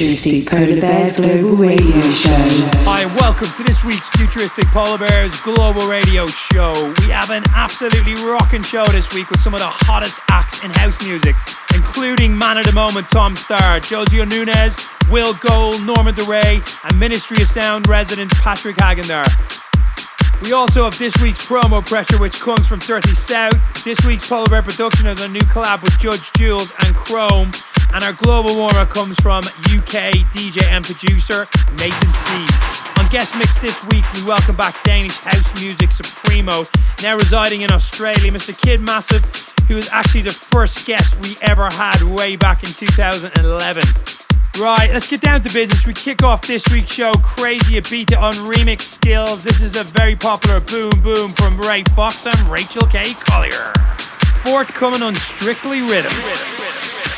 Futuristic Polar Bears Global Radio Show. Hi, welcome to this week's Futuristic Polar Bears Global Radio Show. We have an absolutely rocking show this week with some of the hottest acts in house music, including man of the moment Tom Staar, Josio Nunez, Will Gold, Norman Doray, and Ministry of Sound resident Patrick Hagenaar. We also have this week's promo pressure, which comes from Dirty South. This week's Polar Bear production is a new collab with Judge Jules and Chrome. And our global warmer comes from UK DJ and producer Nathan C. On guest mix this week, we welcome back Danish house music supremo, now residing in Australia, Mr. Kid Massive, who was actually the first guest we ever had way back in 2011. Right, let's get down to business. We kick off this week's show Crazibiza on remix skills. This is the very popular Boom Boom from Ray Foxx and Rachel K. Collier. Forthcoming on Strictly Rhythm. is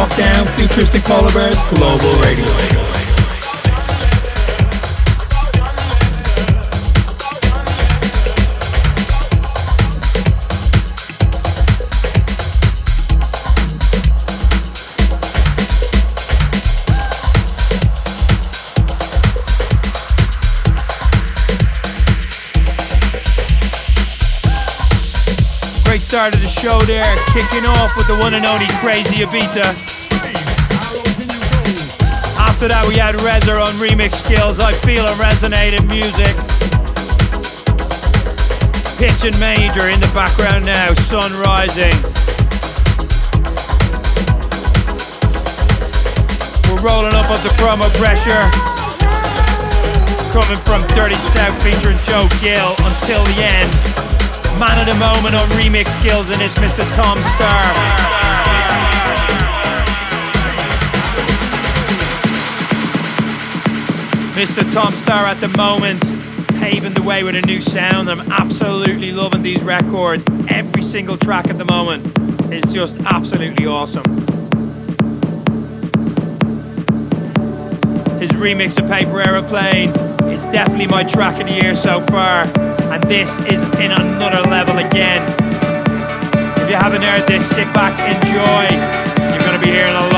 lockdown, futuristic polar bears, global radio. Great start of the show there, kicking off with the one and only Crazibiza. After that, we had Reza on remix skills. I feel a resonating music. Pitch and major in the background now, sun rising. We're rolling up onto promo pressure. Coming from Dirty South featuring Joe Gill until the end. Man of the moment on remix skills, and it's Mr. Tom Staar. Mr. Tom Staar at the moment, paving the way with a new sound. I'm absolutely loving these records. Every single track at the moment is just absolutely awesome. His remix of Paper Aeroplane is definitely my track of the year so far and this is in another level again. If you haven't heard this, sit back, enjoy. You're going to be hearing a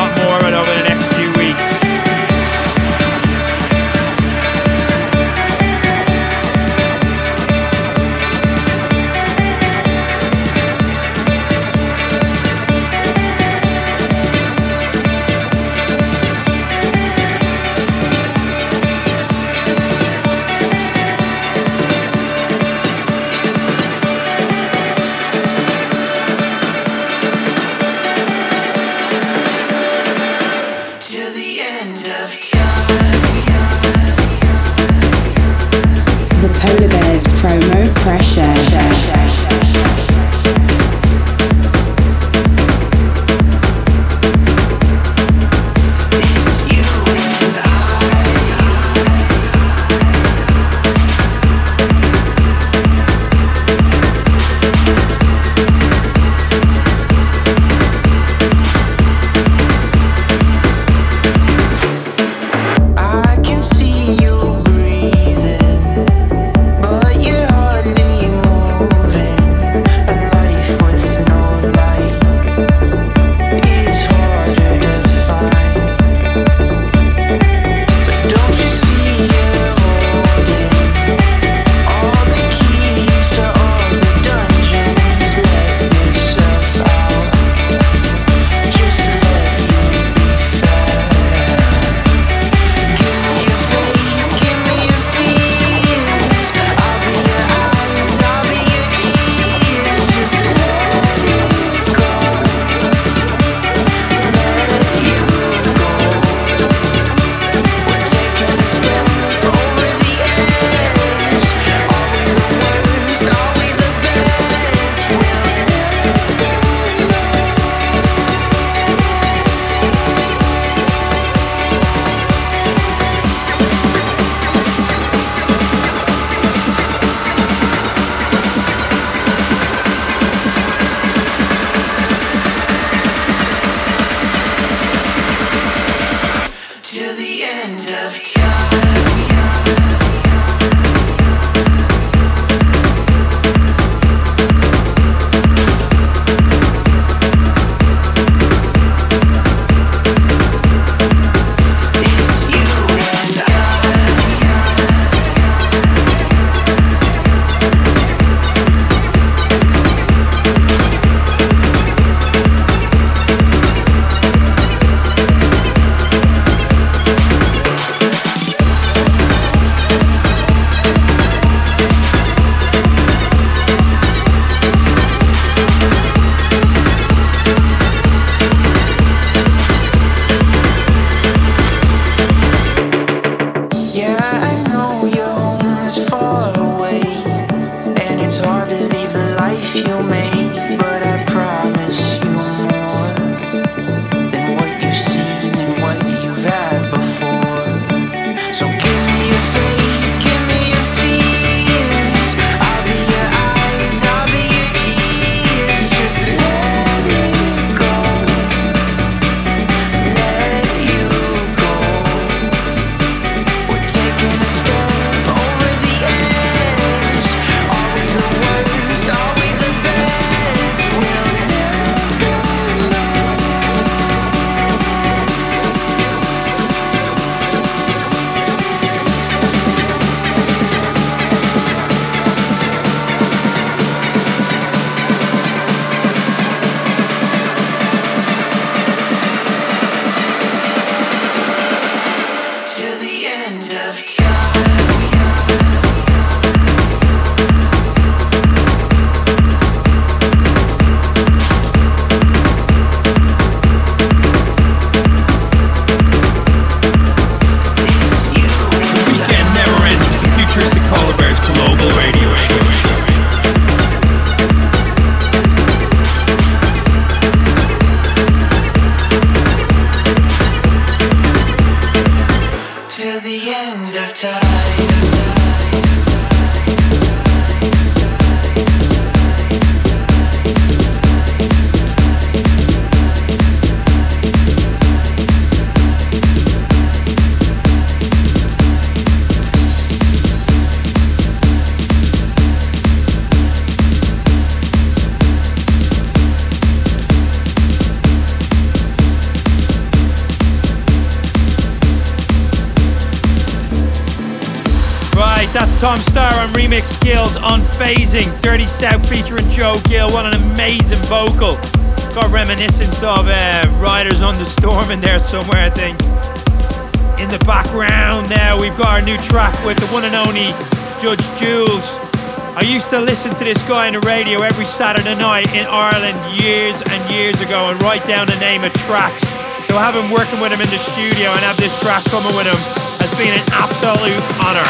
used to this guy on the radio every Saturday night in Ireland years and years ago and write down the name of tracks. So having working with him in the studio and have this track coming with him has been an absolute honor.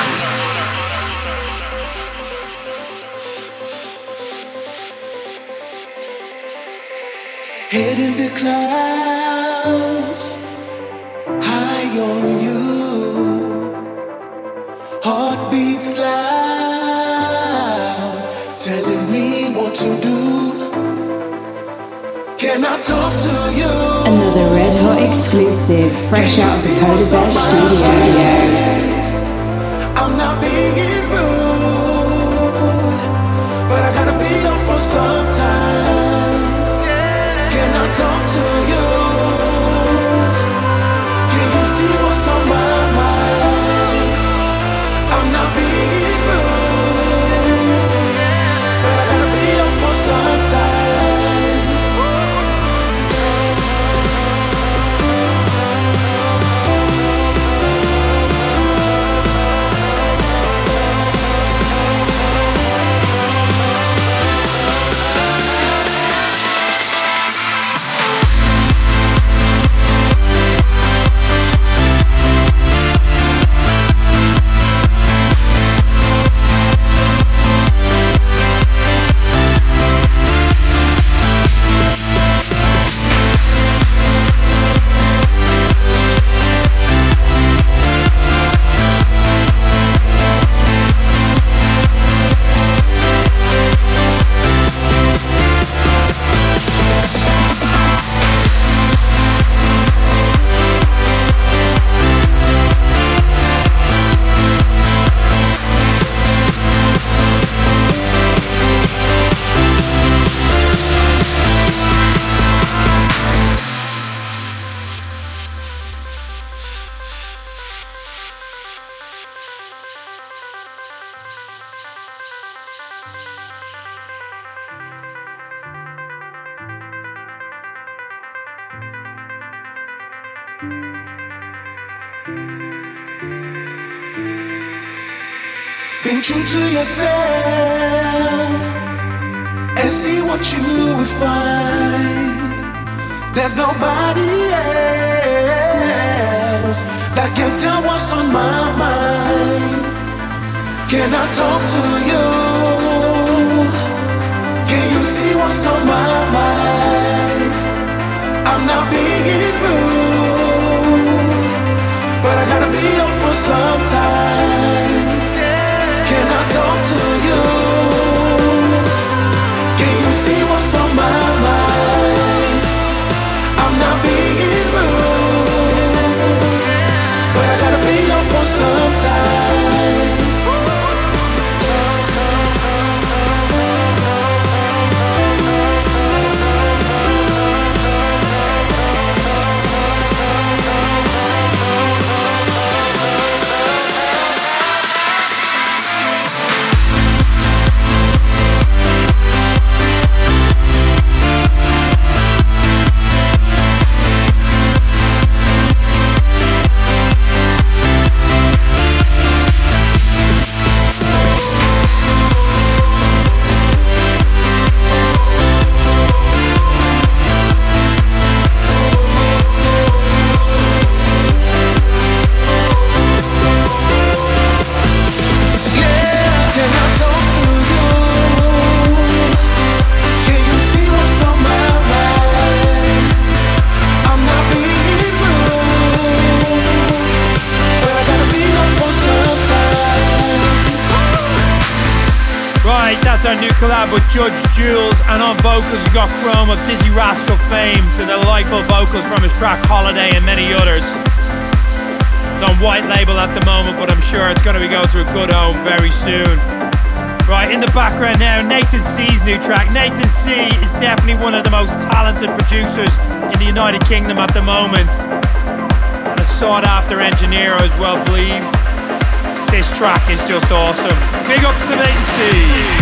Head in the fresh out of the Bear studio. I'm not being rude, There's nobody else that can tell what's on my mind. Can I talk to you? Can you see what's on my mind? I'm not being rude, but I gotta be up for sometimes. Can I talk to you? Collab with Judge Jules, and on vocals we got Chrome of Dizzee Rascal fame, the delightful vocals from his track Holiday and many others. It's on white label at the moment, but I'm sure it's going to be going to a good home very soon. Right, in the background now, Nathan C's new track. Nathan C is definitely one of the most talented producers in the United Kingdom at the moment. And a sought after engineer as well believe. This track is just awesome. Big up to Nathan C.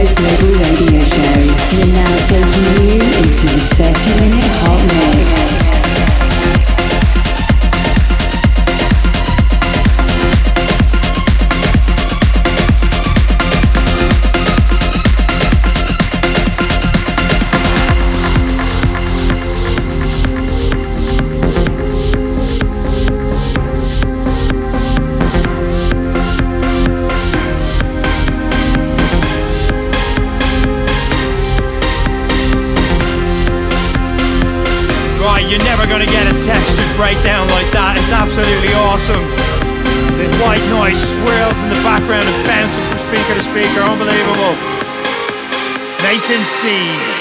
host global radio show. You're now taking you into the 30 minute hot mix. bouncing from speaker to speaker. Unbelievable. Nathan C.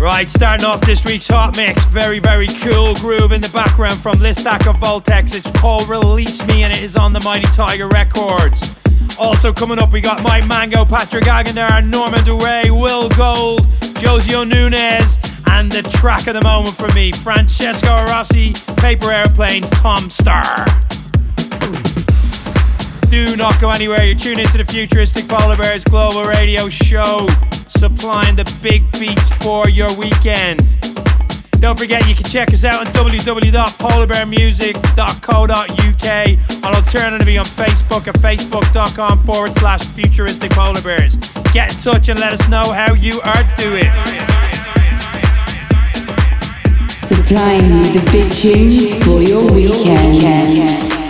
Right, starting off this week's hot mix. Very, very cool groove in the background from Listak of Voltex. It's called Release Me and it is on the Mighty Tiger Records. Also coming up, we got Mike Mango, Patrick Agandar, Norman Doray, Will Gold, Josio Nunez and the track of the moment for me, Francesco Rossi, Paper Airplanes, Tom Staar. Do not go anywhere, you're tuned into the Futuristic Polar Bears Global Radio Show supplying the big beats for your weekend. Don't forget you can check us out on www.polarbearmusic.co.uk and alternatively on Facebook at facebook.com forward slash futuristic polar bears. Get in touch and let us know how you are doing. Supplying the big tunes for your weekend.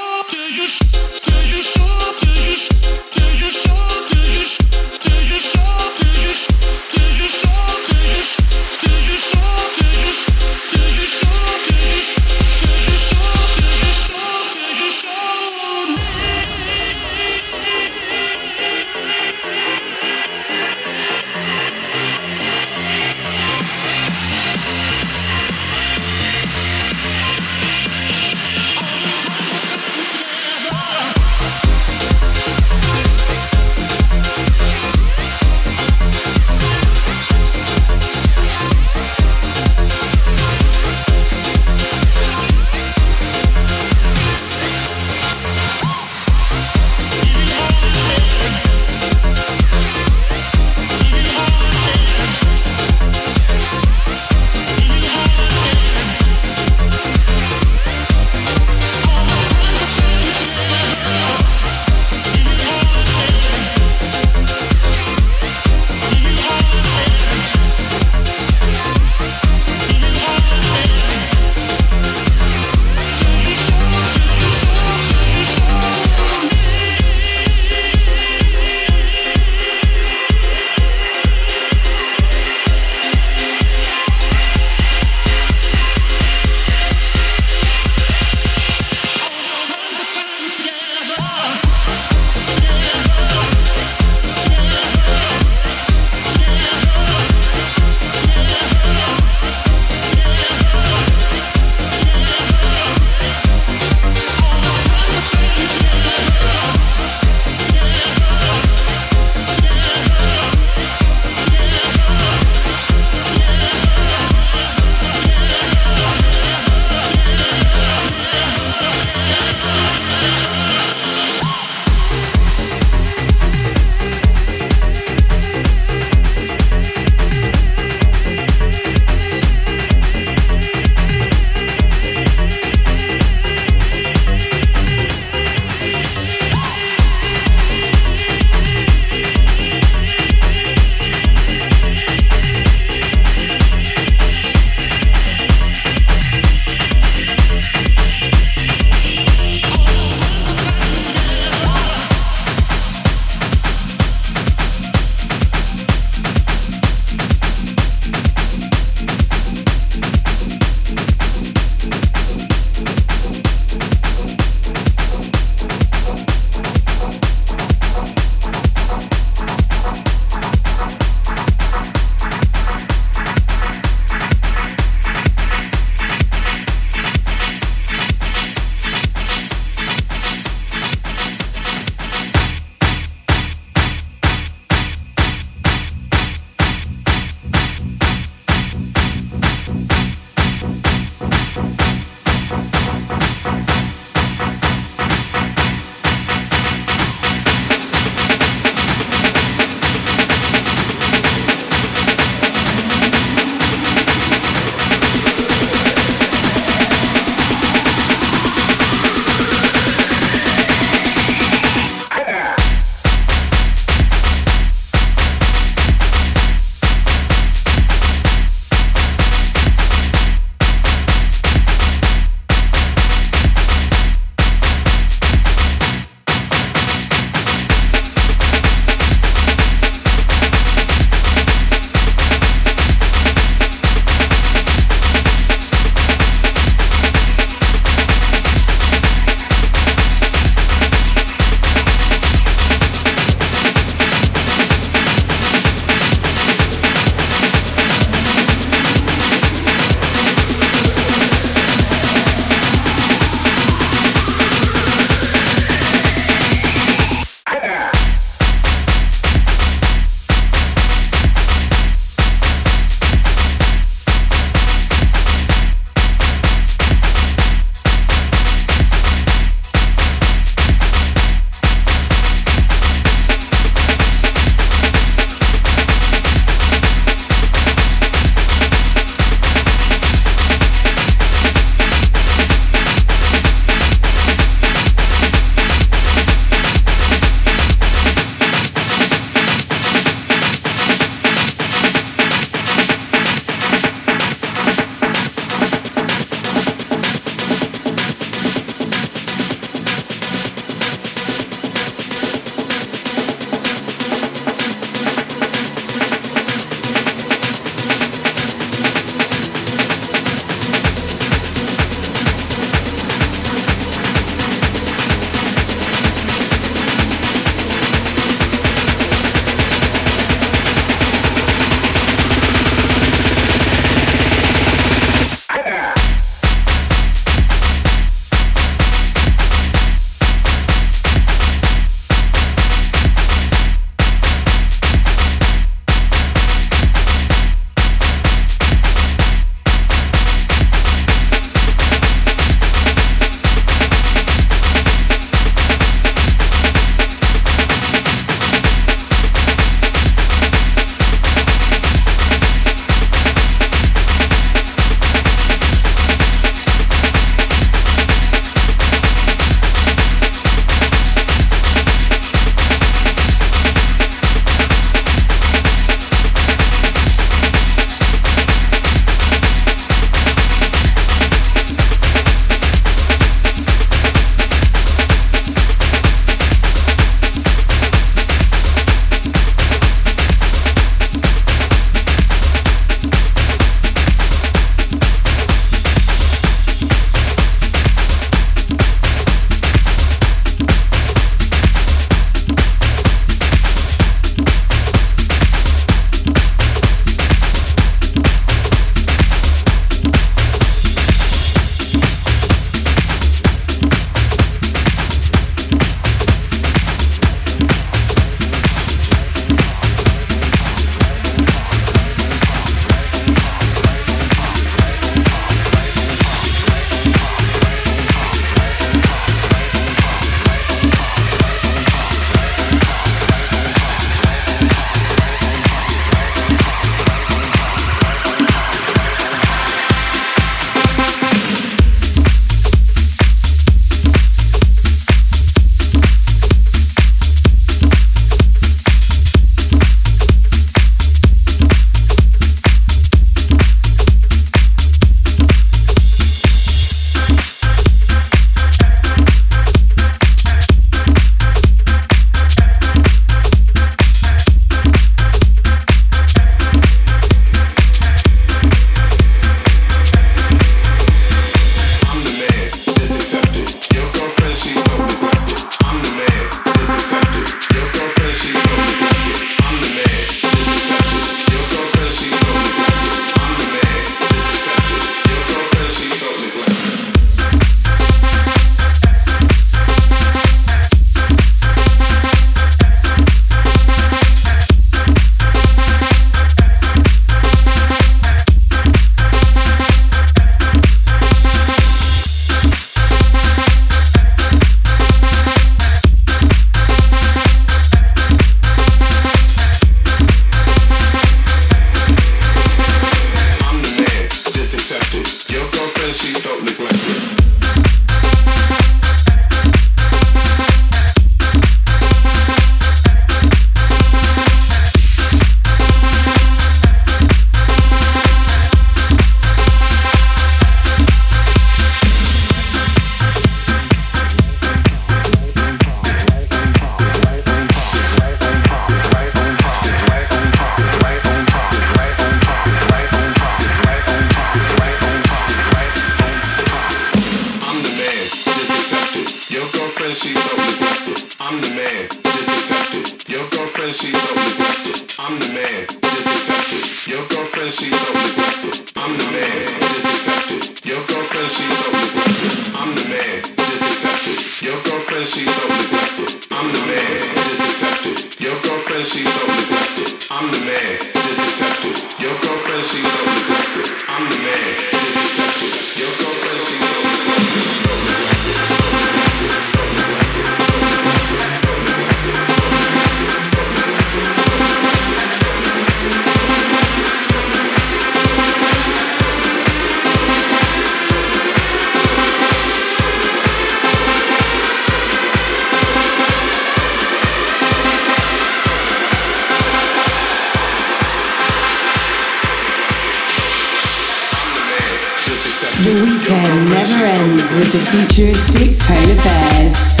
Futuristic polar bears.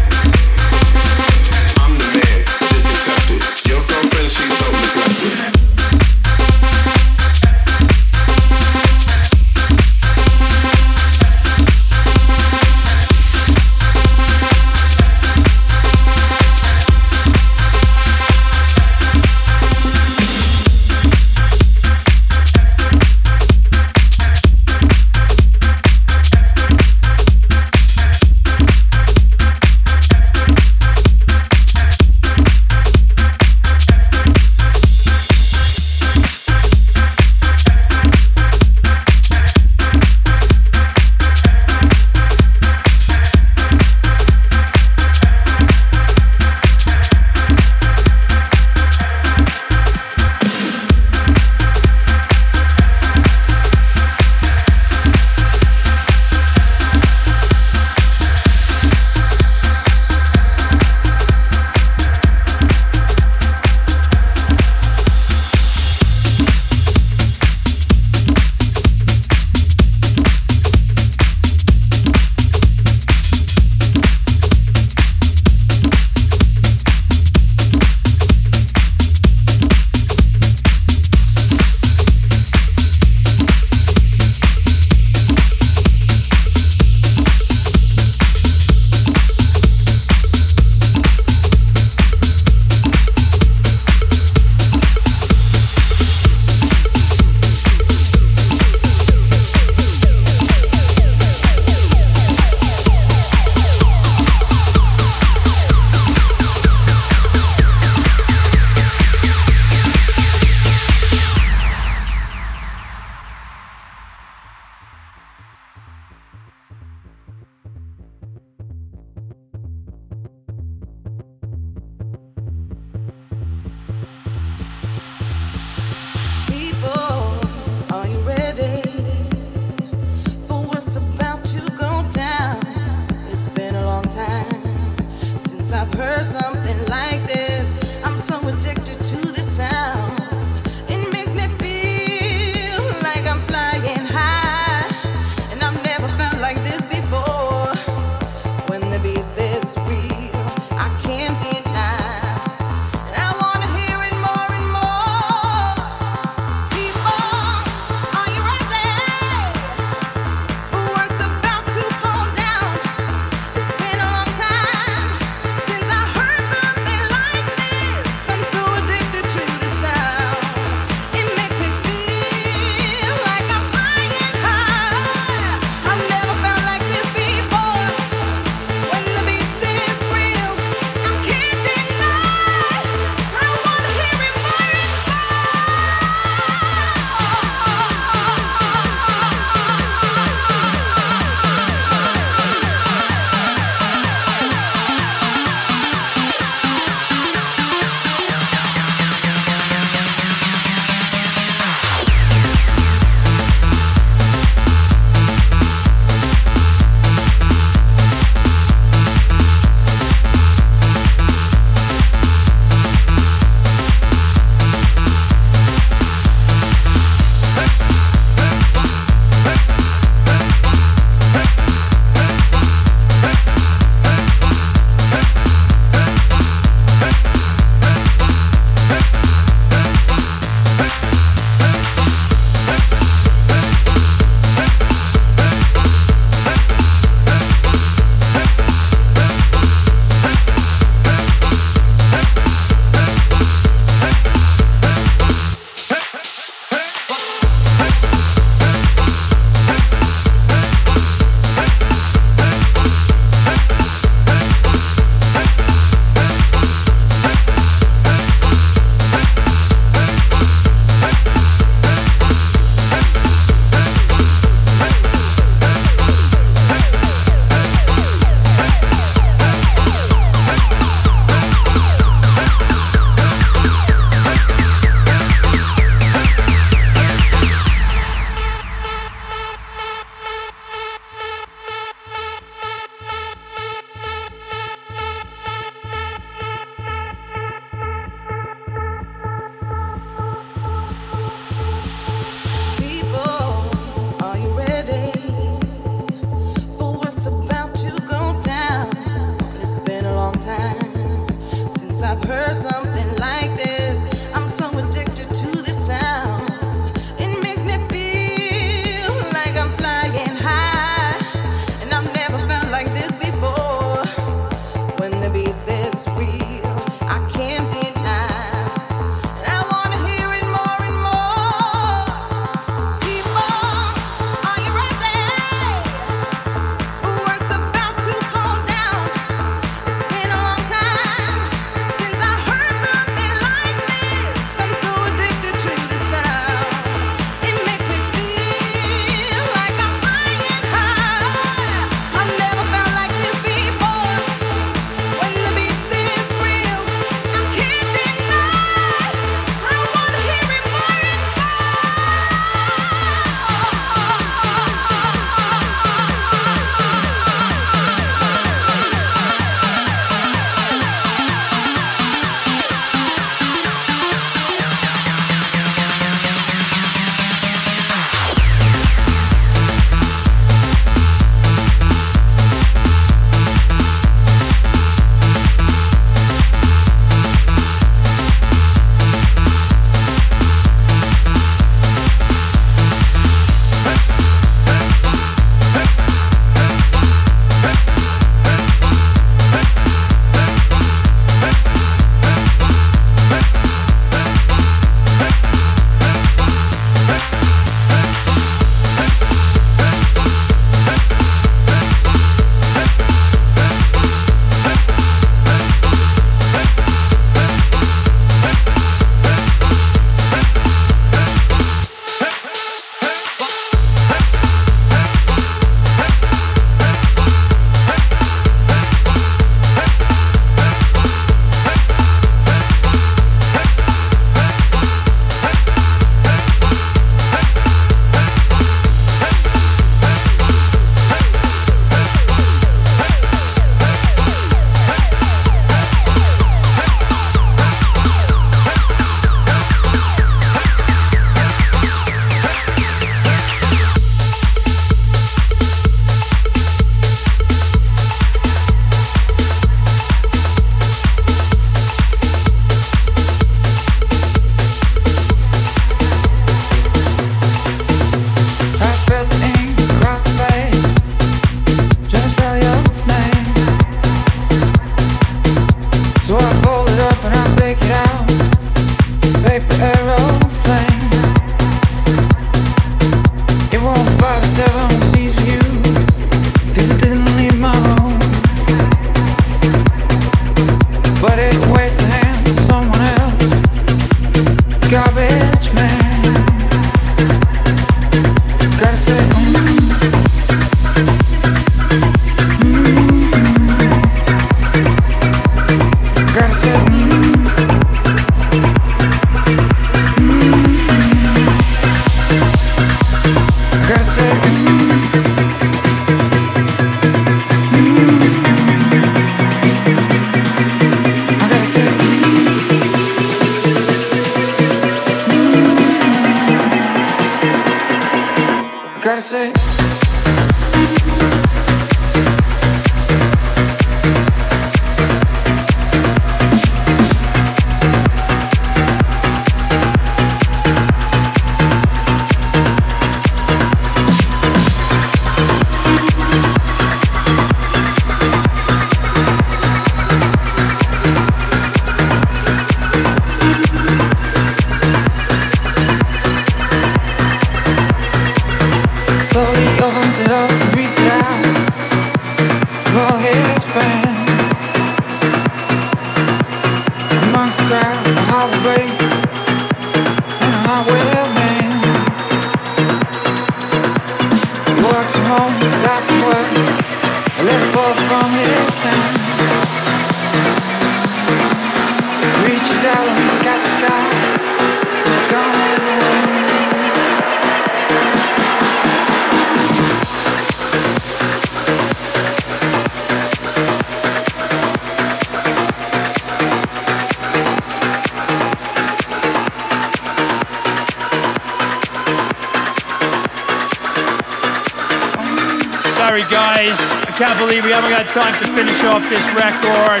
This record.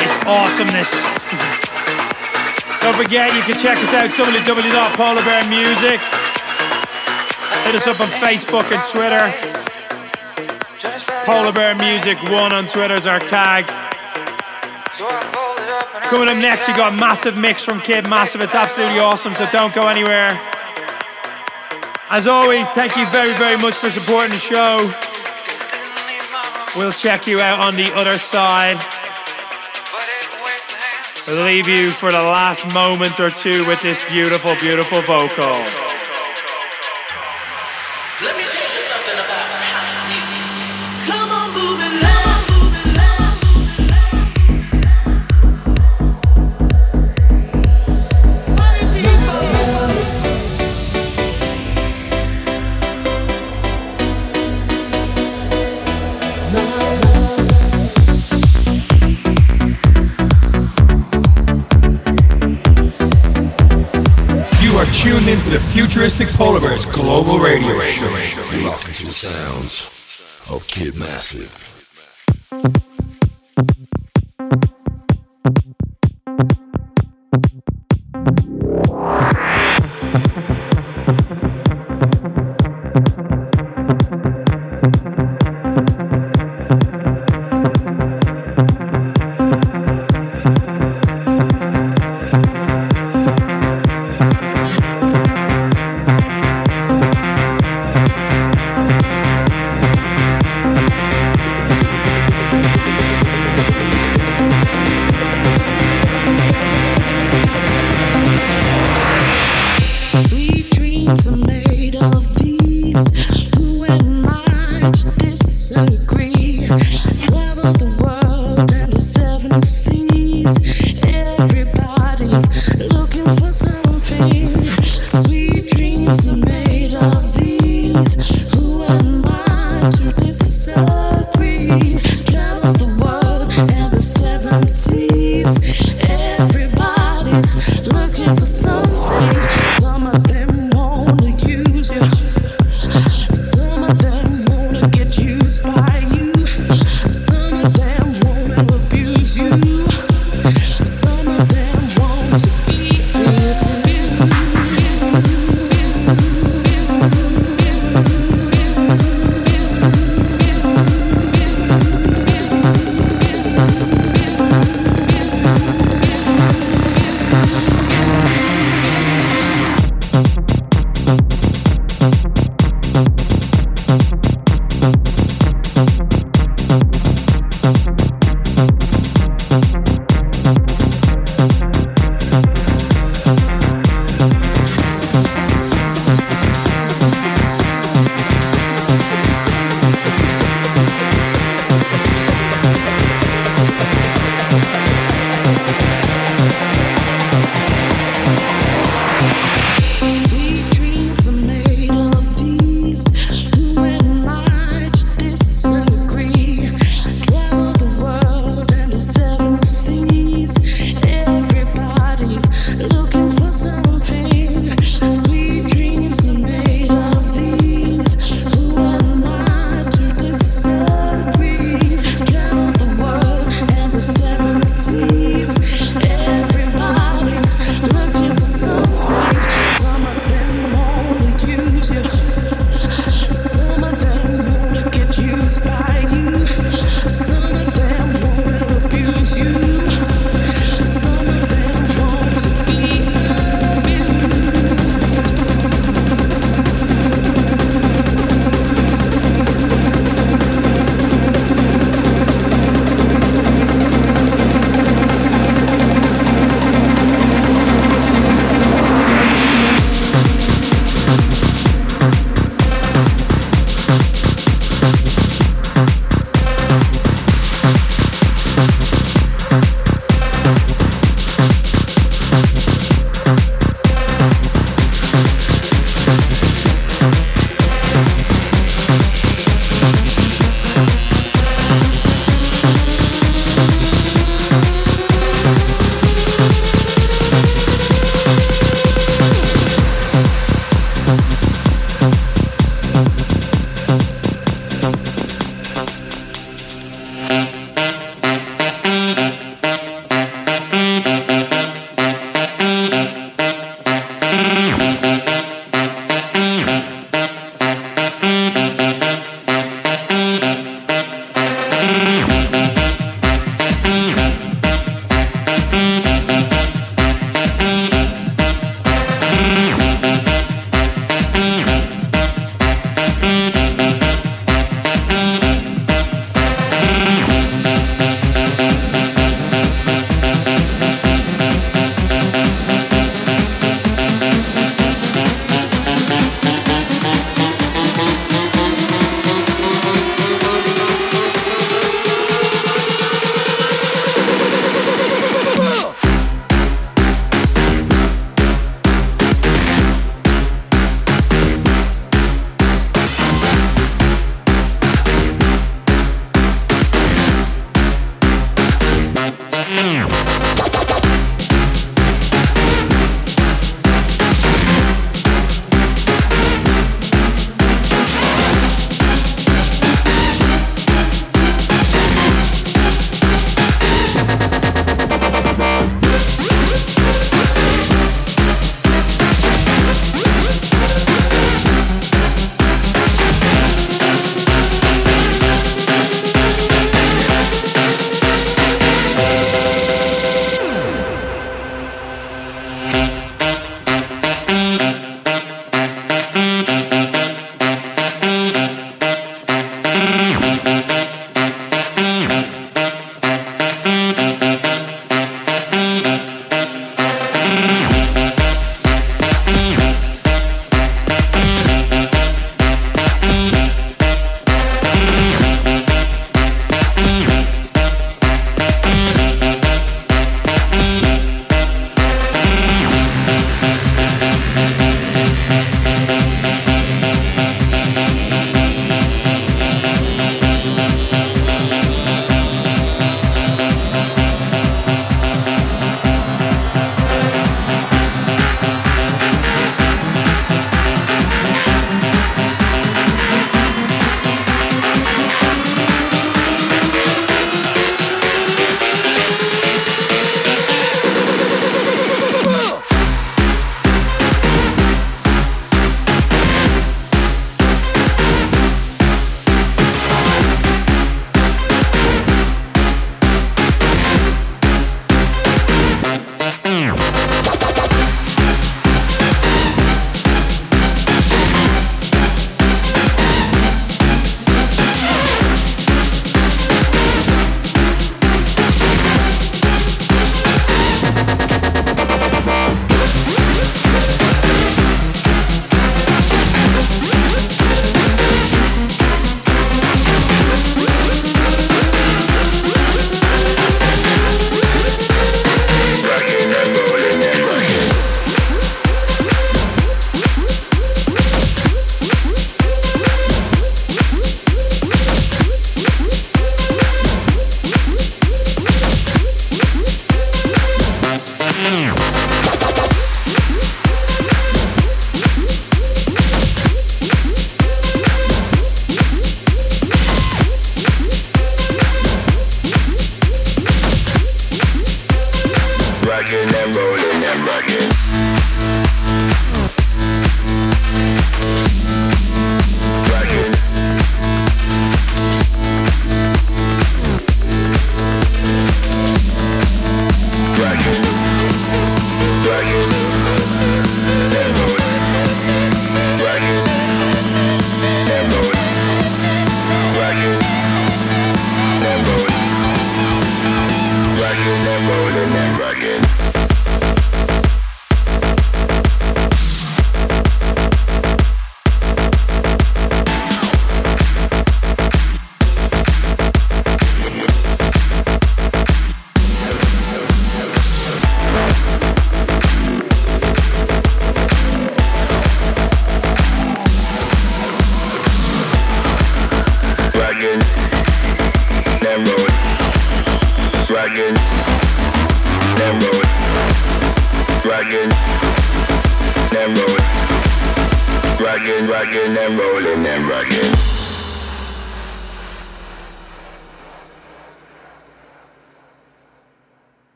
It's awesomeness. Don't forget, you can check us out www.polarbearmusic. Hit us up on Facebook and Twitter. Polar Bear Music 1 on Twitter is our tag. Coming up next, you got a Massive Mix from Kid Massive. It's absolutely awesome, so don't go anywhere. As always, thank you very, very much for supporting the show. We'll check you out on the other side. Leave you for the last moment or two with this beautiful, beautiful vocal. Futuristic Polar Bears Global Radio Show. To the sounds of Kid Massive.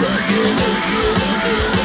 Dragon.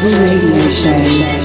Global Radio Show.